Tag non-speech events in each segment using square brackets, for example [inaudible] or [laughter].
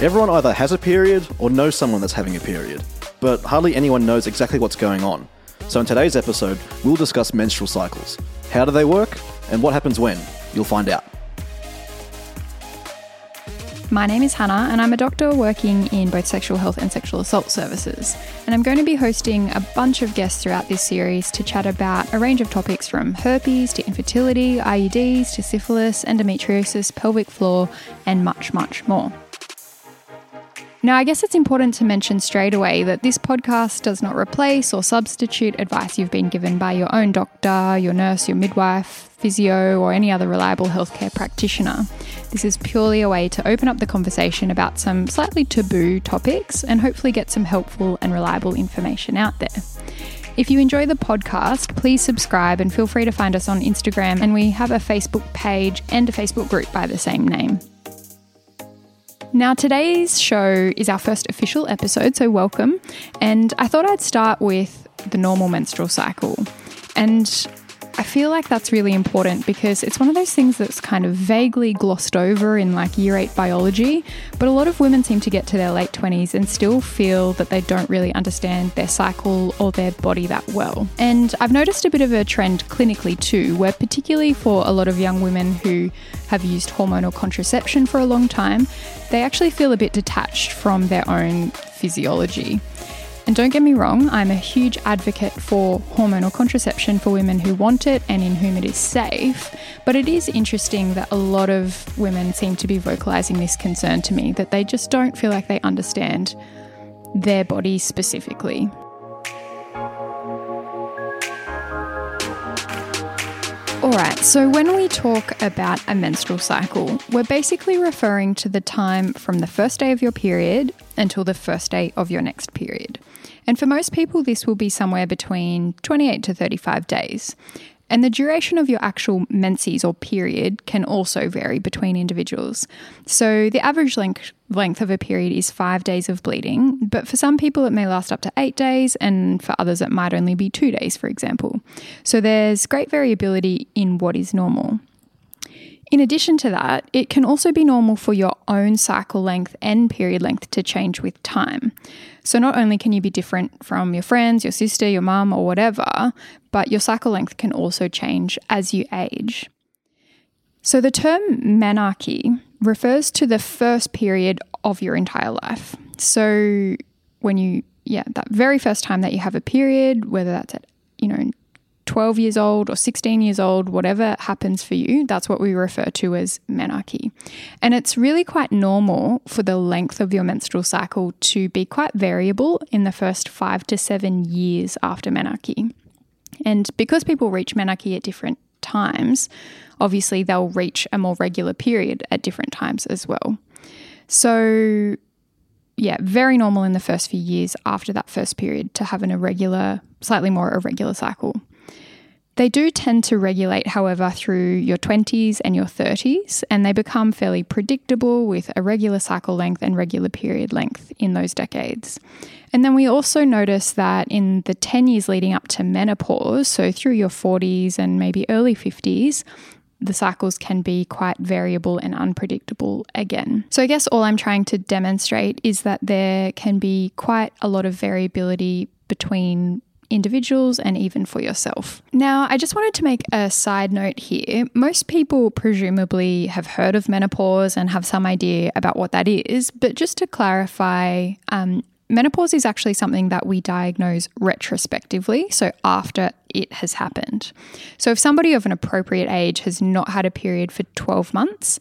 Everyone either has a period or knows someone that's having a period, but hardly anyone knows exactly what's going on. So, in today's episode, we'll discuss menstrual cycles. How do they work, and what happens when? You'll find out. My name is Hannah, and I'm a doctor working in both sexual health and sexual assault services. And I'm going to be hosting a bunch of guests throughout this series to chat about a range of topics from herpes to infertility, IUDs to syphilis, endometriosis, pelvic floor, and much, much more. Now, I guess it's important to mention straight away that this podcast does not replace or substitute advice you've been given by your own doctor, your nurse, your midwife, physio, or any other reliable healthcare practitioner. This is purely a way to open up the conversation about some slightly taboo topics and hopefully get some helpful and reliable information out there. If you enjoy the podcast, please subscribe and feel free to find us on Instagram. And we have a Facebook page and a Facebook group by the same name. Now, today's show is our first official episode, so welcome. And I thought I'd start with the normal menstrual cycle. And I feel like that's really important because it's one of those things that's kind of vaguely glossed over in like year eight biology. But a lot of women seem to get to their late 20s and still feel that they don't really understand their cycle or their body that well. And I've noticed a bit of a trend clinically too, where particularly for a lot of young women who have used hormonal contraception for a long time, they actually feel a bit detached from their own physiology. And don't get me wrong, I'm a huge advocate for hormonal contraception for women who want it and in whom it is safe. But it is interesting that a lot of women seem to be vocalizing this concern to me that they just don't feel like they understand their body specifically. Alright, so when we talk about a menstrual cycle, we're basically referring to the time from the first day of your period until the first day of your next period. And for most people, this will be somewhere between 28 to 35 days. And the duration of your actual menses or period can also vary between individuals. So, the average length, length of a period is five days of bleeding, but for some people it may last up to eight days, and for others it might only be two days, for example. So, there's great variability in what is normal. In addition to that, it can also be normal for your own cycle length and period length to change with time. So, not only can you be different from your friends, your sister, your mum, or whatever, but your cycle length can also change as you age. So, the term menarche refers to the first period of your entire life. So, when you, yeah, that very first time that you have a period, whether that's at, you know, 12 years old or 16 years old, whatever happens for you, that's what we refer to as menarche. And it's really quite normal for the length of your menstrual cycle to be quite variable in the first five to seven years after menarche. And because people reach menarche at different times, obviously they'll reach a more regular period at different times as well. So, yeah, very normal in the first few years after that first period to have an irregular, slightly more irregular cycle. They do tend to regulate, however, through your 20s and your 30s, and they become fairly predictable with a regular cycle length and regular period length in those decades. And then we also notice that in the 10 years leading up to menopause, so through your 40s and maybe early 50s, the cycles can be quite variable and unpredictable again. So, I guess all I'm trying to demonstrate is that there can be quite a lot of variability between individuals and even for yourself. Now, I just wanted to make a side note here. Most people presumably have heard of menopause and have some idea about what that is, but just to clarify, um, menopause is actually something that we diagnose retrospectively, so after it has happened. So if somebody of an appropriate age has not had a period for 12 months,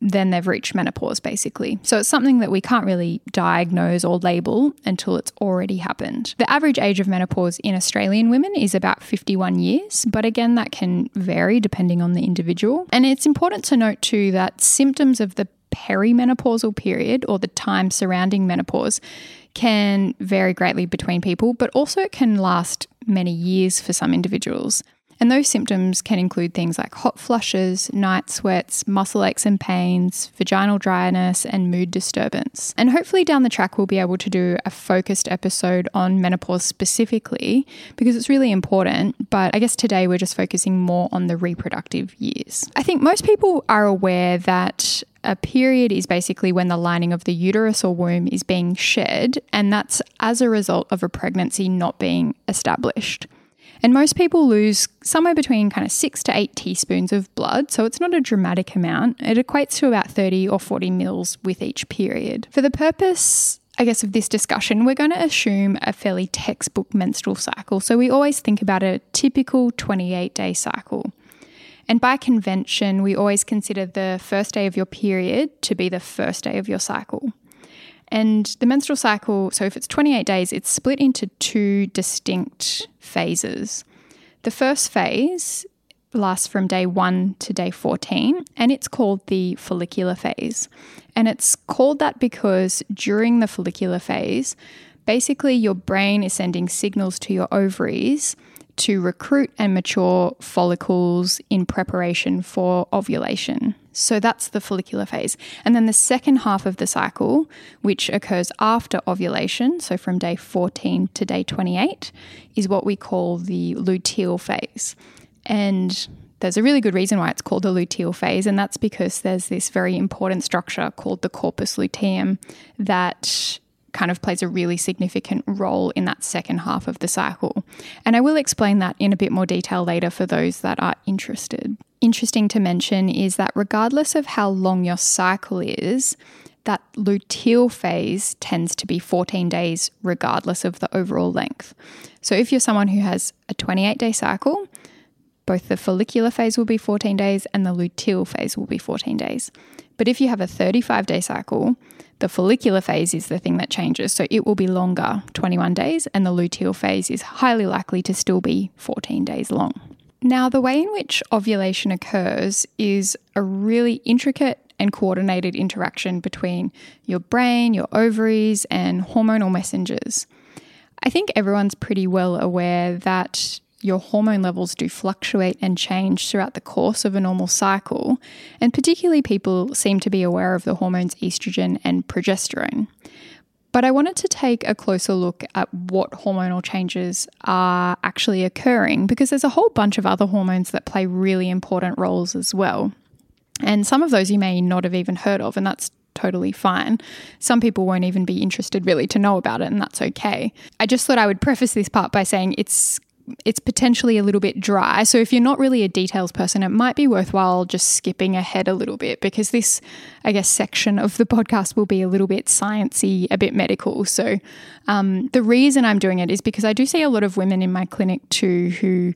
then they've reached menopause, basically. So it's something that we can't really diagnose or label until it's already happened. The average age of menopause in Australian women is about 51 years, but again, that can vary depending on the individual. And it's important to note too that symptoms of the perimenopausal period or the time surrounding menopause can vary greatly between people, but also it can last many years for some individuals. And those symptoms can include things like hot flushes, night sweats, muscle aches and pains, vaginal dryness, and mood disturbance. And hopefully, down the track, we'll be able to do a focused episode on menopause specifically because it's really important. But I guess today we're just focusing more on the reproductive years. I think most people are aware that a period is basically when the lining of the uterus or womb is being shed, and that's as a result of a pregnancy not being established. And most people lose somewhere between kind of six to eight teaspoons of blood, so it's not a dramatic amount. It equates to about 30 or 40 mils with each period. For the purpose I guess, of this discussion, we're going to assume a fairly textbook menstrual cycle. So we always think about a typical 28 day cycle. And by convention, we always consider the first day of your period to be the first day of your cycle. And the menstrual cycle, so if it's 28 days, it's split into two distinct phases. The first phase lasts from day 1 to day 14, and it's called the follicular phase. And it's called that because during the follicular phase, basically your brain is sending signals to your ovaries to recruit and mature follicles in preparation for ovulation. So that's the follicular phase. And then the second half of the cycle, which occurs after ovulation, so from day 14 to day 28, is what we call the luteal phase. And there's a really good reason why it's called the luteal phase, and that's because there's this very important structure called the corpus luteum that kind of plays a really significant role in that second half of the cycle. And I will explain that in a bit more detail later for those that are interested. Interesting to mention is that regardless of how long your cycle is, that luteal phase tends to be 14 days regardless of the overall length. So if you're someone who has a 28 day cycle, both the follicular phase will be 14 days and the luteal phase will be 14 days. But if you have a 35 day cycle, the follicular phase is the thing that changes. So it will be longer, 21 days, and the luteal phase is highly likely to still be 14 days long. Now, the way in which ovulation occurs is a really intricate and coordinated interaction between your brain, your ovaries, and hormonal messengers. I think everyone's pretty well aware that your hormone levels do fluctuate and change throughout the course of a normal cycle, and particularly people seem to be aware of the hormones estrogen and progesterone. But I wanted to take a closer look at what hormonal changes are actually occurring because there's a whole bunch of other hormones that play really important roles as well. And some of those you may not have even heard of, and that's totally fine. Some people won't even be interested really to know about it, and that's okay. I just thought I would preface this part by saying it's it's potentially a little bit dry. So if you're not really a details person, it might be worthwhile just skipping ahead a little bit because this, I guess, section of the podcast will be a little bit sciencey, a bit medical. So um, the reason I'm doing it is because I do see a lot of women in my clinic too who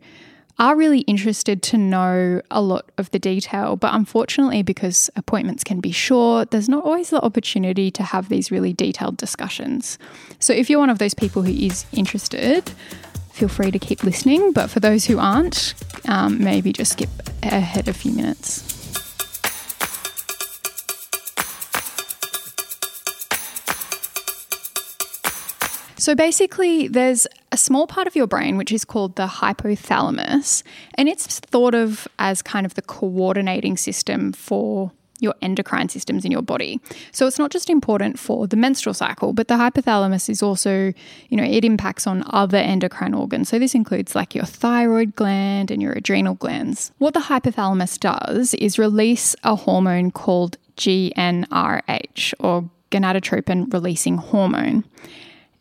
are really interested to know a lot of the detail, but unfortunately, because appointments can be short, there's not always the opportunity to have these really detailed discussions. So, if you're one of those people who is interested, feel free to keep listening. But for those who aren't, um, maybe just skip ahead a few minutes. So basically, there's a small part of your brain which is called the hypothalamus, and it's thought of as kind of the coordinating system for your endocrine systems in your body. So it's not just important for the menstrual cycle, but the hypothalamus is also, you know, it impacts on other endocrine organs. So this includes like your thyroid gland and your adrenal glands. What the hypothalamus does is release a hormone called GnRH or gonadotropin releasing hormone.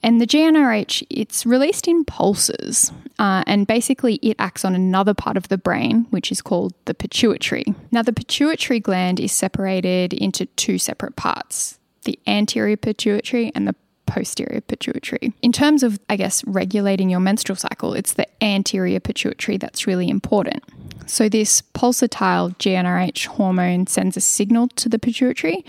And the GnRH, it's released in pulses, uh, and basically it acts on another part of the brain, which is called the pituitary. Now, the pituitary gland is separated into two separate parts the anterior pituitary and the posterior pituitary. In terms of, I guess, regulating your menstrual cycle, it's the anterior pituitary that's really important. So, this pulsatile GnRH hormone sends a signal to the pituitary,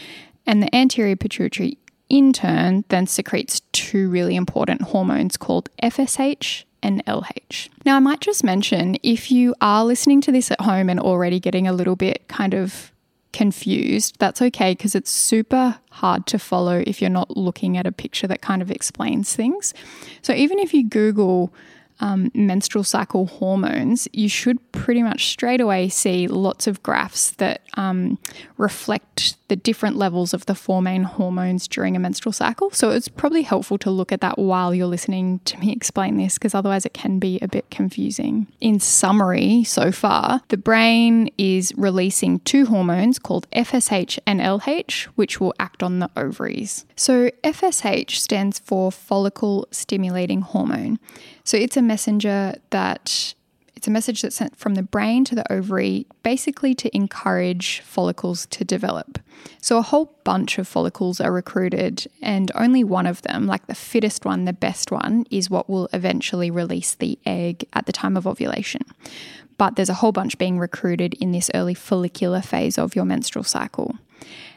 and the anterior pituitary in turn then secretes two really important hormones called FSH and LH. Now, I might just mention if you are listening to this at home and already getting a little bit kind of confused, that's okay because it's super hard to follow if you're not looking at a picture that kind of explains things. So, even if you Google um, menstrual cycle hormones, you should pretty much straight away see lots of graphs that um, reflect the different levels of the four main hormones during a menstrual cycle. So it's probably helpful to look at that while you're listening to me explain this, because otherwise it can be a bit confusing. In summary, so far, the brain is releasing two hormones called FSH and LH, which will act on the ovaries. So FSH stands for follicle stimulating hormone. So it's a messenger that it's a message that's sent from the brain to the ovary, basically to encourage follicles to develop. So, a whole bunch of follicles are recruited, and only one of them, like the fittest one, the best one, is what will eventually release the egg at the time of ovulation. But there's a whole bunch being recruited in this early follicular phase of your menstrual cycle.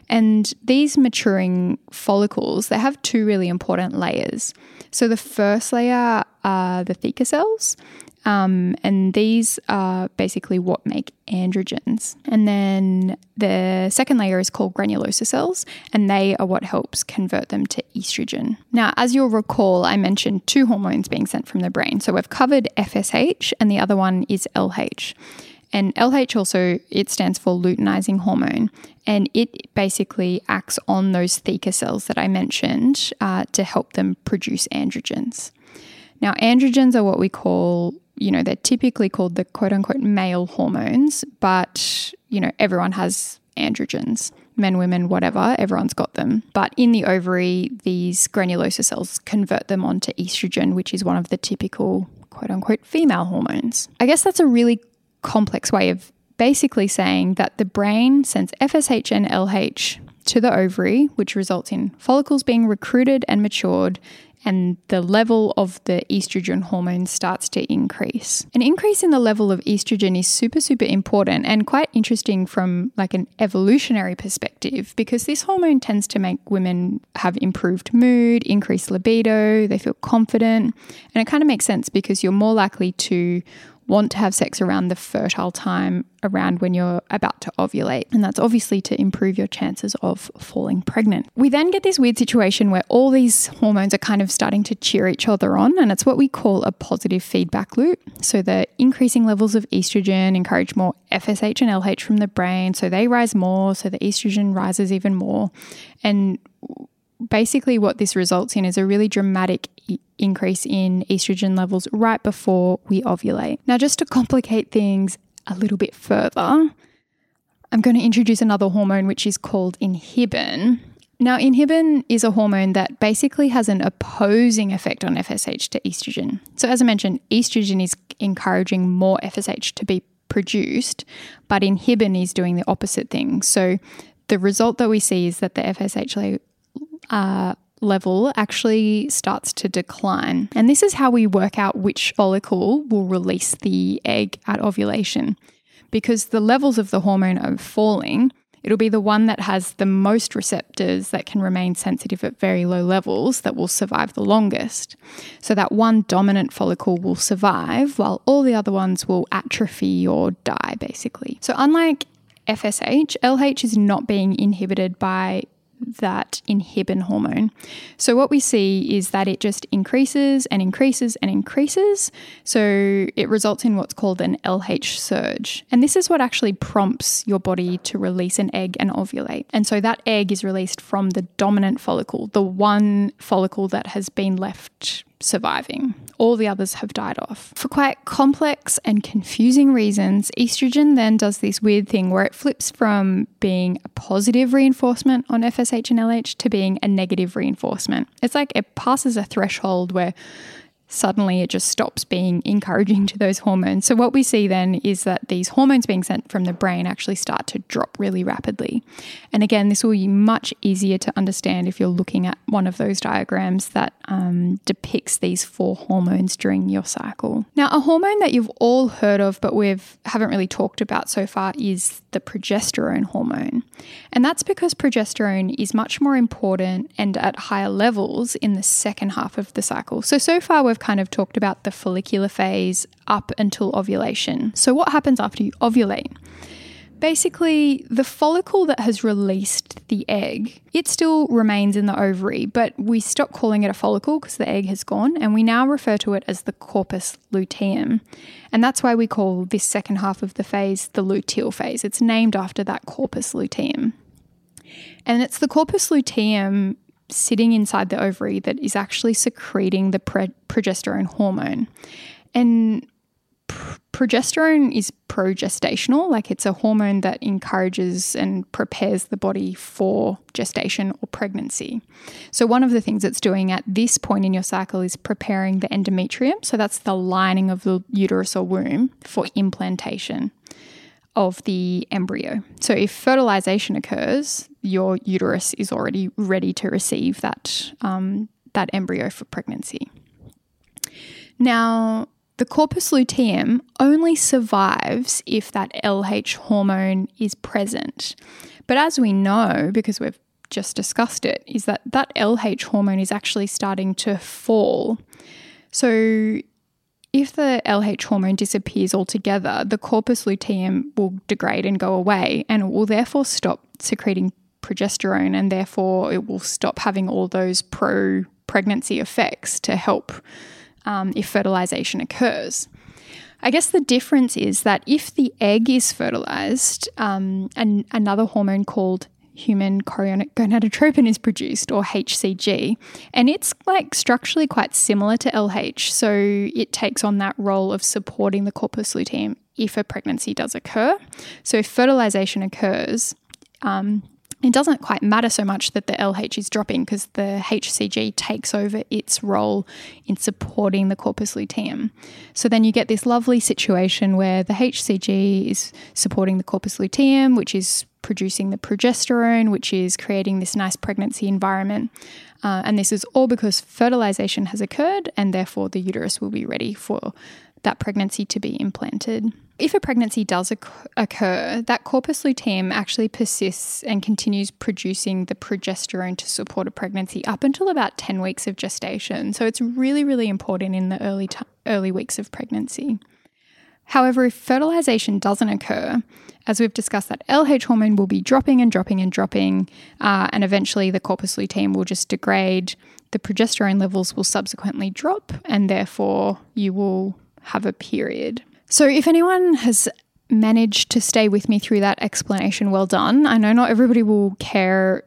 And these maturing follicles, they have two really important layers. So the first layer are the theca cells, um, and these are basically what make androgens. And then the second layer is called granulosa cells, and they are what helps convert them to estrogen. Now, as you'll recall, I mentioned two hormones being sent from the brain. So we've covered FSH, and the other one is LH. And LH also, it stands for luteinizing hormone. And it basically acts on those theca cells that I mentioned uh, to help them produce androgens. Now, androgens are what we call you know, they're typically called the quote unquote male hormones, but, you know, everyone has androgens men, women, whatever, everyone's got them. But in the ovary, these granulosa cells convert them onto estrogen, which is one of the typical quote unquote female hormones. I guess that's a really complex way of basically saying that the brain sends FSH and LH to the ovary, which results in follicles being recruited and matured and the level of the estrogen hormone starts to increase. An increase in the level of estrogen is super super important and quite interesting from like an evolutionary perspective because this hormone tends to make women have improved mood, increased libido, they feel confident, and it kind of makes sense because you're more likely to want to have sex around the fertile time, around when you're about to ovulate. And that's obviously to improve your chances of falling pregnant. We then get this weird situation where all these hormones are kind of starting to cheer each other on, and it's what we call a positive feedback loop. So the increasing levels of estrogen encourage more FSH and LH from the brain, so they rise more, so the estrogen rises even more. And basically, what this results in is a really dramatic increase in estrogen levels right before we ovulate. Now, just to complicate things a little bit further, I'm going to introduce another hormone which is called inhibin. Now, inhibin is a hormone that basically has an opposing effect on FSH to estrogen. So, as I mentioned, estrogen is encouraging more FSH to be produced, but inhibin is doing the opposite thing. So, the result that we see is that the FSH uh, level actually starts to decline. And this is how we work out which follicle will release the egg at ovulation. Because the levels of the hormone are falling, it'll be the one that has the most receptors that can remain sensitive at very low levels that will survive the longest. So that one dominant follicle will survive while all the other ones will atrophy or die, basically. So, unlike FSH, LH is not being inhibited by that inhibin hormone. So, what we see is that it just increases and increases and increases. So, it results in what's called an LH surge. And this is what actually prompts your body to release an egg and ovulate. And so, that egg is released from the dominant follicle, the one follicle that has been left surviving. All the others have died off. For quite complex and confusing reasons, estrogen then does this weird thing where it flips from being a positive reinforcement on FSH and LH to being a negative reinforcement. It's like it passes a threshold where suddenly it just stops being encouraging to those hormones. So, what we see then is that these hormones being sent from the brain actually start to drop really rapidly. And again, this will be much easier to understand if you're looking at one of those diagrams that um, depicts these four hormones during your cycle. Now, a hormone that you've all heard of but we haven't really talked about so far is the progesterone hormone. And that's because progesterone is much more important and at higher levels in the second half of the cycle. So, so far we've kind of talked about the follicular phase up until ovulation. So, what happens after you ovulate? Basically, the follicle that has released the egg, it still remains in the ovary, but we stop calling it a follicle because the egg has gone, and we now refer to it as the corpus luteum. And that's why we call this second half of the phase the luteal phase. It's named after that corpus luteum. And it's the corpus luteum sitting inside the ovary that is actually secreting the pre- progesterone hormone. And progesterone is progestational, like it's a hormone that encourages and prepares the body for gestation or pregnancy. So, one of the things it's doing at this point in your cycle is preparing the endometrium. So, that's the lining of the uterus or womb for implantation of the embryo. So, if fertilization occurs, your uterus is already ready to receive that, um, that embryo for pregnancy. Now, the corpus luteum only survives if that LH hormone is present. But as we know, because we've just discussed it, is that that LH hormone is actually starting to fall. So if the LH hormone disappears altogether, the corpus luteum will degrade and go away and it will therefore stop secreting progesterone and therefore it will stop having all those pro pregnancy effects to help um, if fertilization occurs. I guess the difference is that if the egg is fertilized, um, and another hormone called human chorionic gonadotropin is produced, or HCG, and it's like structurally quite similar to LH. So it takes on that role of supporting the corpus luteum if a pregnancy does occur. So if fertilization occurs, um, it doesn't quite matter so much that the LH is dropping because the HCG takes over its role in supporting the corpus luteum. So then you get this lovely situation where the HCG is supporting the corpus luteum, which is producing the progesterone, which is creating this nice pregnancy environment. Uh, and this is all because fertilization has occurred, and therefore the uterus will be ready for that pregnancy to be implanted. If a pregnancy does occur, that corpus luteum actually persists and continues producing the progesterone to support a pregnancy up until about 10 weeks of gestation. So it's really, really important in the early, t- early weeks of pregnancy. However, if fertilization doesn't occur, as we've discussed, that LH hormone will be dropping and dropping and dropping, uh, and eventually the corpus luteum will just degrade. The progesterone levels will subsequently drop, and therefore you will have a period. So, if anyone has managed to stay with me through that explanation, well done. I know not everybody will care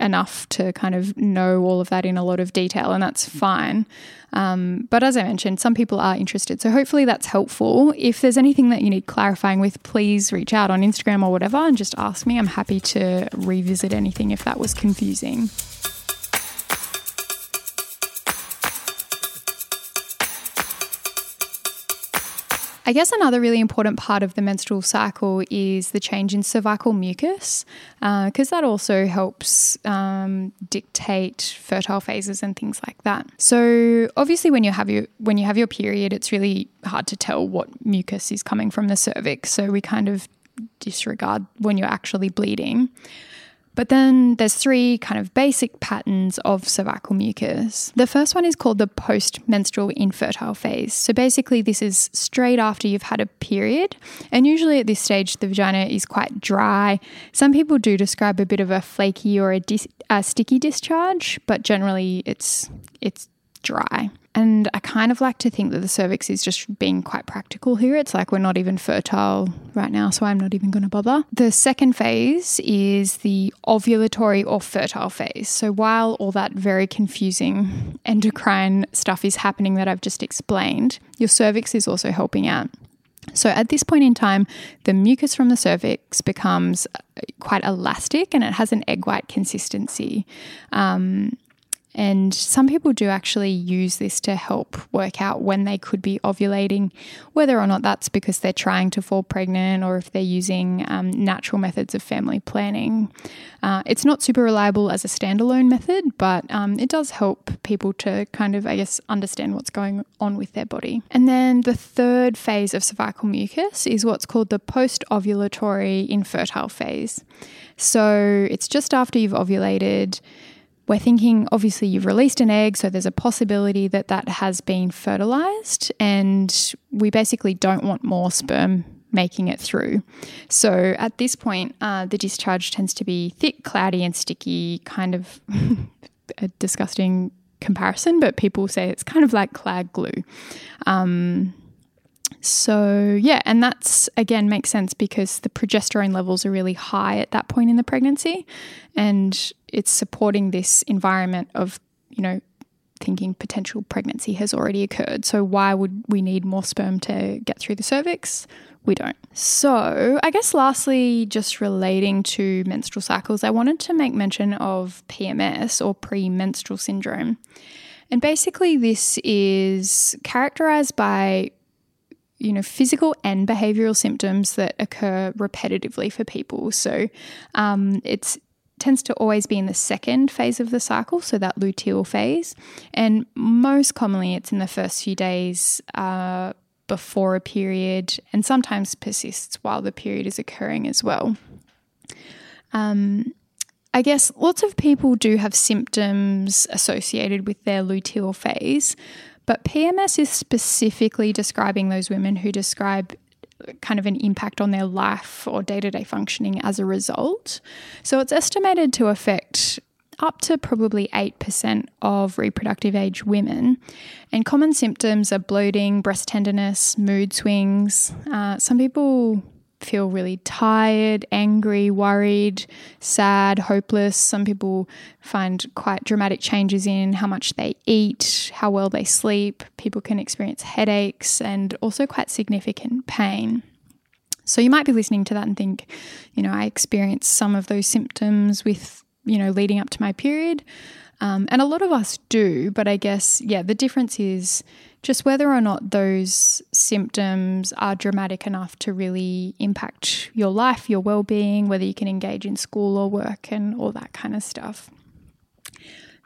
enough to kind of know all of that in a lot of detail, and that's fine. Um, but as I mentioned, some people are interested. So hopefully that's helpful. If there's anything that you need clarifying with, please reach out on Instagram or whatever and just ask me. I'm happy to revisit anything if that was confusing. I guess another really important part of the menstrual cycle is the change in cervical mucus, because uh, that also helps um, dictate fertile phases and things like that. So obviously, when you have your when you have your period, it's really hard to tell what mucus is coming from the cervix. So we kind of disregard when you're actually bleeding. But then there's three kind of basic patterns of cervical mucus. The first one is called the post menstrual infertile phase. So basically, this is straight after you've had a period. And usually at this stage, the vagina is quite dry. Some people do describe a bit of a flaky or a, dis- a sticky discharge, but generally it's, it's dry. And I kind of like to think that the cervix is just being quite practical here. It's like we're not even fertile right now, so I'm not even going to bother. The second phase is the ovulatory or fertile phase. So while all that very confusing endocrine stuff is happening that I've just explained, your cervix is also helping out. So at this point in time, the mucus from the cervix becomes quite elastic and it has an egg white consistency. Um, and some people do actually use this to help work out when they could be ovulating, whether or not that's because they're trying to fall pregnant or if they're using um, natural methods of family planning. Uh, it's not super reliable as a standalone method, but um, it does help people to kind of, I guess, understand what's going on with their body. And then the third phase of cervical mucus is what's called the post ovulatory infertile phase. So it's just after you've ovulated we're thinking obviously you've released an egg, so there's a possibility that that has been fertilized, and we basically don't want more sperm making it through. So at this point, uh, the discharge tends to be thick, cloudy, and sticky, kind of [laughs] a disgusting comparison, but people say it's kind of like clag glue. Um, so, yeah, and that's again makes sense because the progesterone levels are really high at that point in the pregnancy, and it's supporting this environment of, you know, thinking potential pregnancy has already occurred. So, why would we need more sperm to get through the cervix? We don't. So, I guess lastly, just relating to menstrual cycles, I wanted to make mention of PMS or premenstrual syndrome. And basically, this is characterized by you know, physical and behavioral symptoms that occur repetitively for people. So um, it's tends to always be in the second phase of the cycle, so that luteal phase. And most commonly, it's in the first few days uh, before a period and sometimes persists while the period is occurring as well. Um, I guess lots of people do have symptoms associated with their luteal phase, but PMS is specifically describing those women who describe kind of an impact on their life or day to day functioning as a result. So it's estimated to affect up to probably 8% of reproductive age women. And common symptoms are bloating, breast tenderness, mood swings. Uh, some people feel really tired, angry, worried, sad, hopeless. Some people find quite dramatic changes in how much they eat, how well they sleep. People can experience headaches and also quite significant pain. So you might be listening to that and think, you know, I experienced some of those symptoms with, you know, leading up to my period. Um, and a lot of us do, but I guess, yeah, the difference is just whether or not those symptoms are dramatic enough to really impact your life, your well being, whether you can engage in school or work, and all that kind of stuff.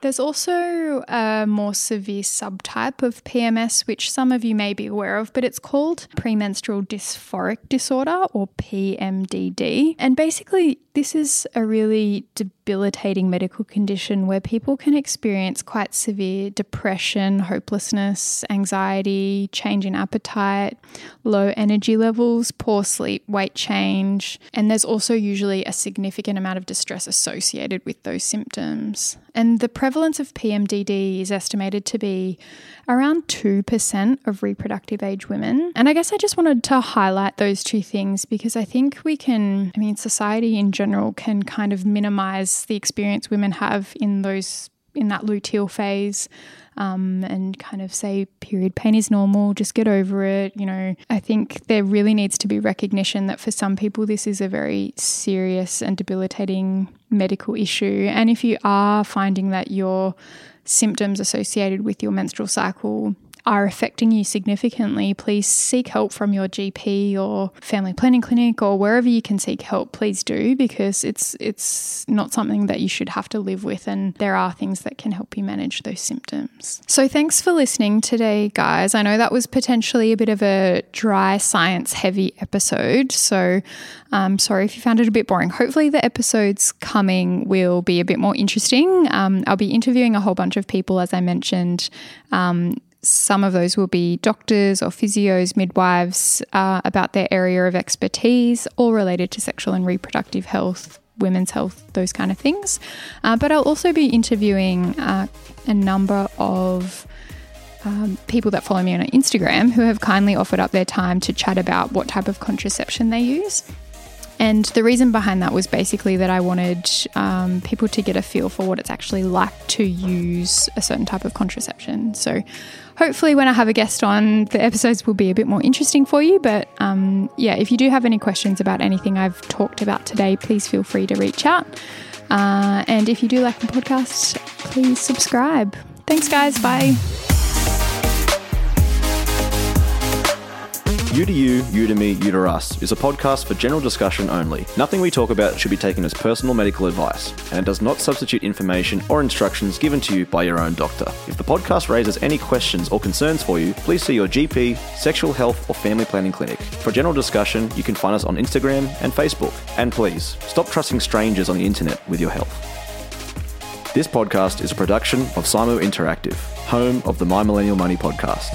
There's also a more severe subtype of PMS, which some of you may be aware of, but it's called premenstrual dysphoric disorder or PMDD. And basically, this is a really debilitating medical condition where people can experience quite severe depression, hopelessness, anxiety, change in appetite, low energy levels, poor sleep, weight change, and there's also usually a significant amount of distress associated with those symptoms. And the prevalence of PMDD is estimated to be around 2% of reproductive age women. And I guess I just wanted to highlight those two things because I think we can, I mean, society in general can kind of minimize the experience women have in those in that luteal phase um, and kind of say period pain is normal, just get over it. You know, I think there really needs to be recognition that for some people this is a very serious and debilitating medical issue. And if you are finding that your symptoms associated with your menstrual cycle are affecting you significantly, please seek help from your GP or family planning clinic or wherever you can seek help. Please do because it's it's not something that you should have to live with, and there are things that can help you manage those symptoms. So thanks for listening today, guys. I know that was potentially a bit of a dry science heavy episode, so um, sorry if you found it a bit boring. Hopefully, the episodes coming will be a bit more interesting. Um, I'll be interviewing a whole bunch of people, as I mentioned. Um, some of those will be doctors or physios, midwives, uh, about their area of expertise, all related to sexual and reproductive health, women's health, those kind of things. Uh, but I'll also be interviewing uh, a number of um, people that follow me on Instagram who have kindly offered up their time to chat about what type of contraception they use. And the reason behind that was basically that I wanted um, people to get a feel for what it's actually like to use a certain type of contraception. So, hopefully, when I have a guest on, the episodes will be a bit more interesting for you. But um, yeah, if you do have any questions about anything I've talked about today, please feel free to reach out. Uh, and if you do like the podcast, please subscribe. Thanks, guys. Bye. Uteryou, You to Me, Uterus is a podcast for general discussion only. Nothing we talk about should be taken as personal medical advice, and it does not substitute information or instructions given to you by your own doctor. If the podcast raises any questions or concerns for you, please see your GP, sexual health, or family planning clinic. For general discussion, you can find us on Instagram and Facebook. And please, stop trusting strangers on the internet with your health. This podcast is a production of Simo Interactive, home of the My Millennial Money podcast.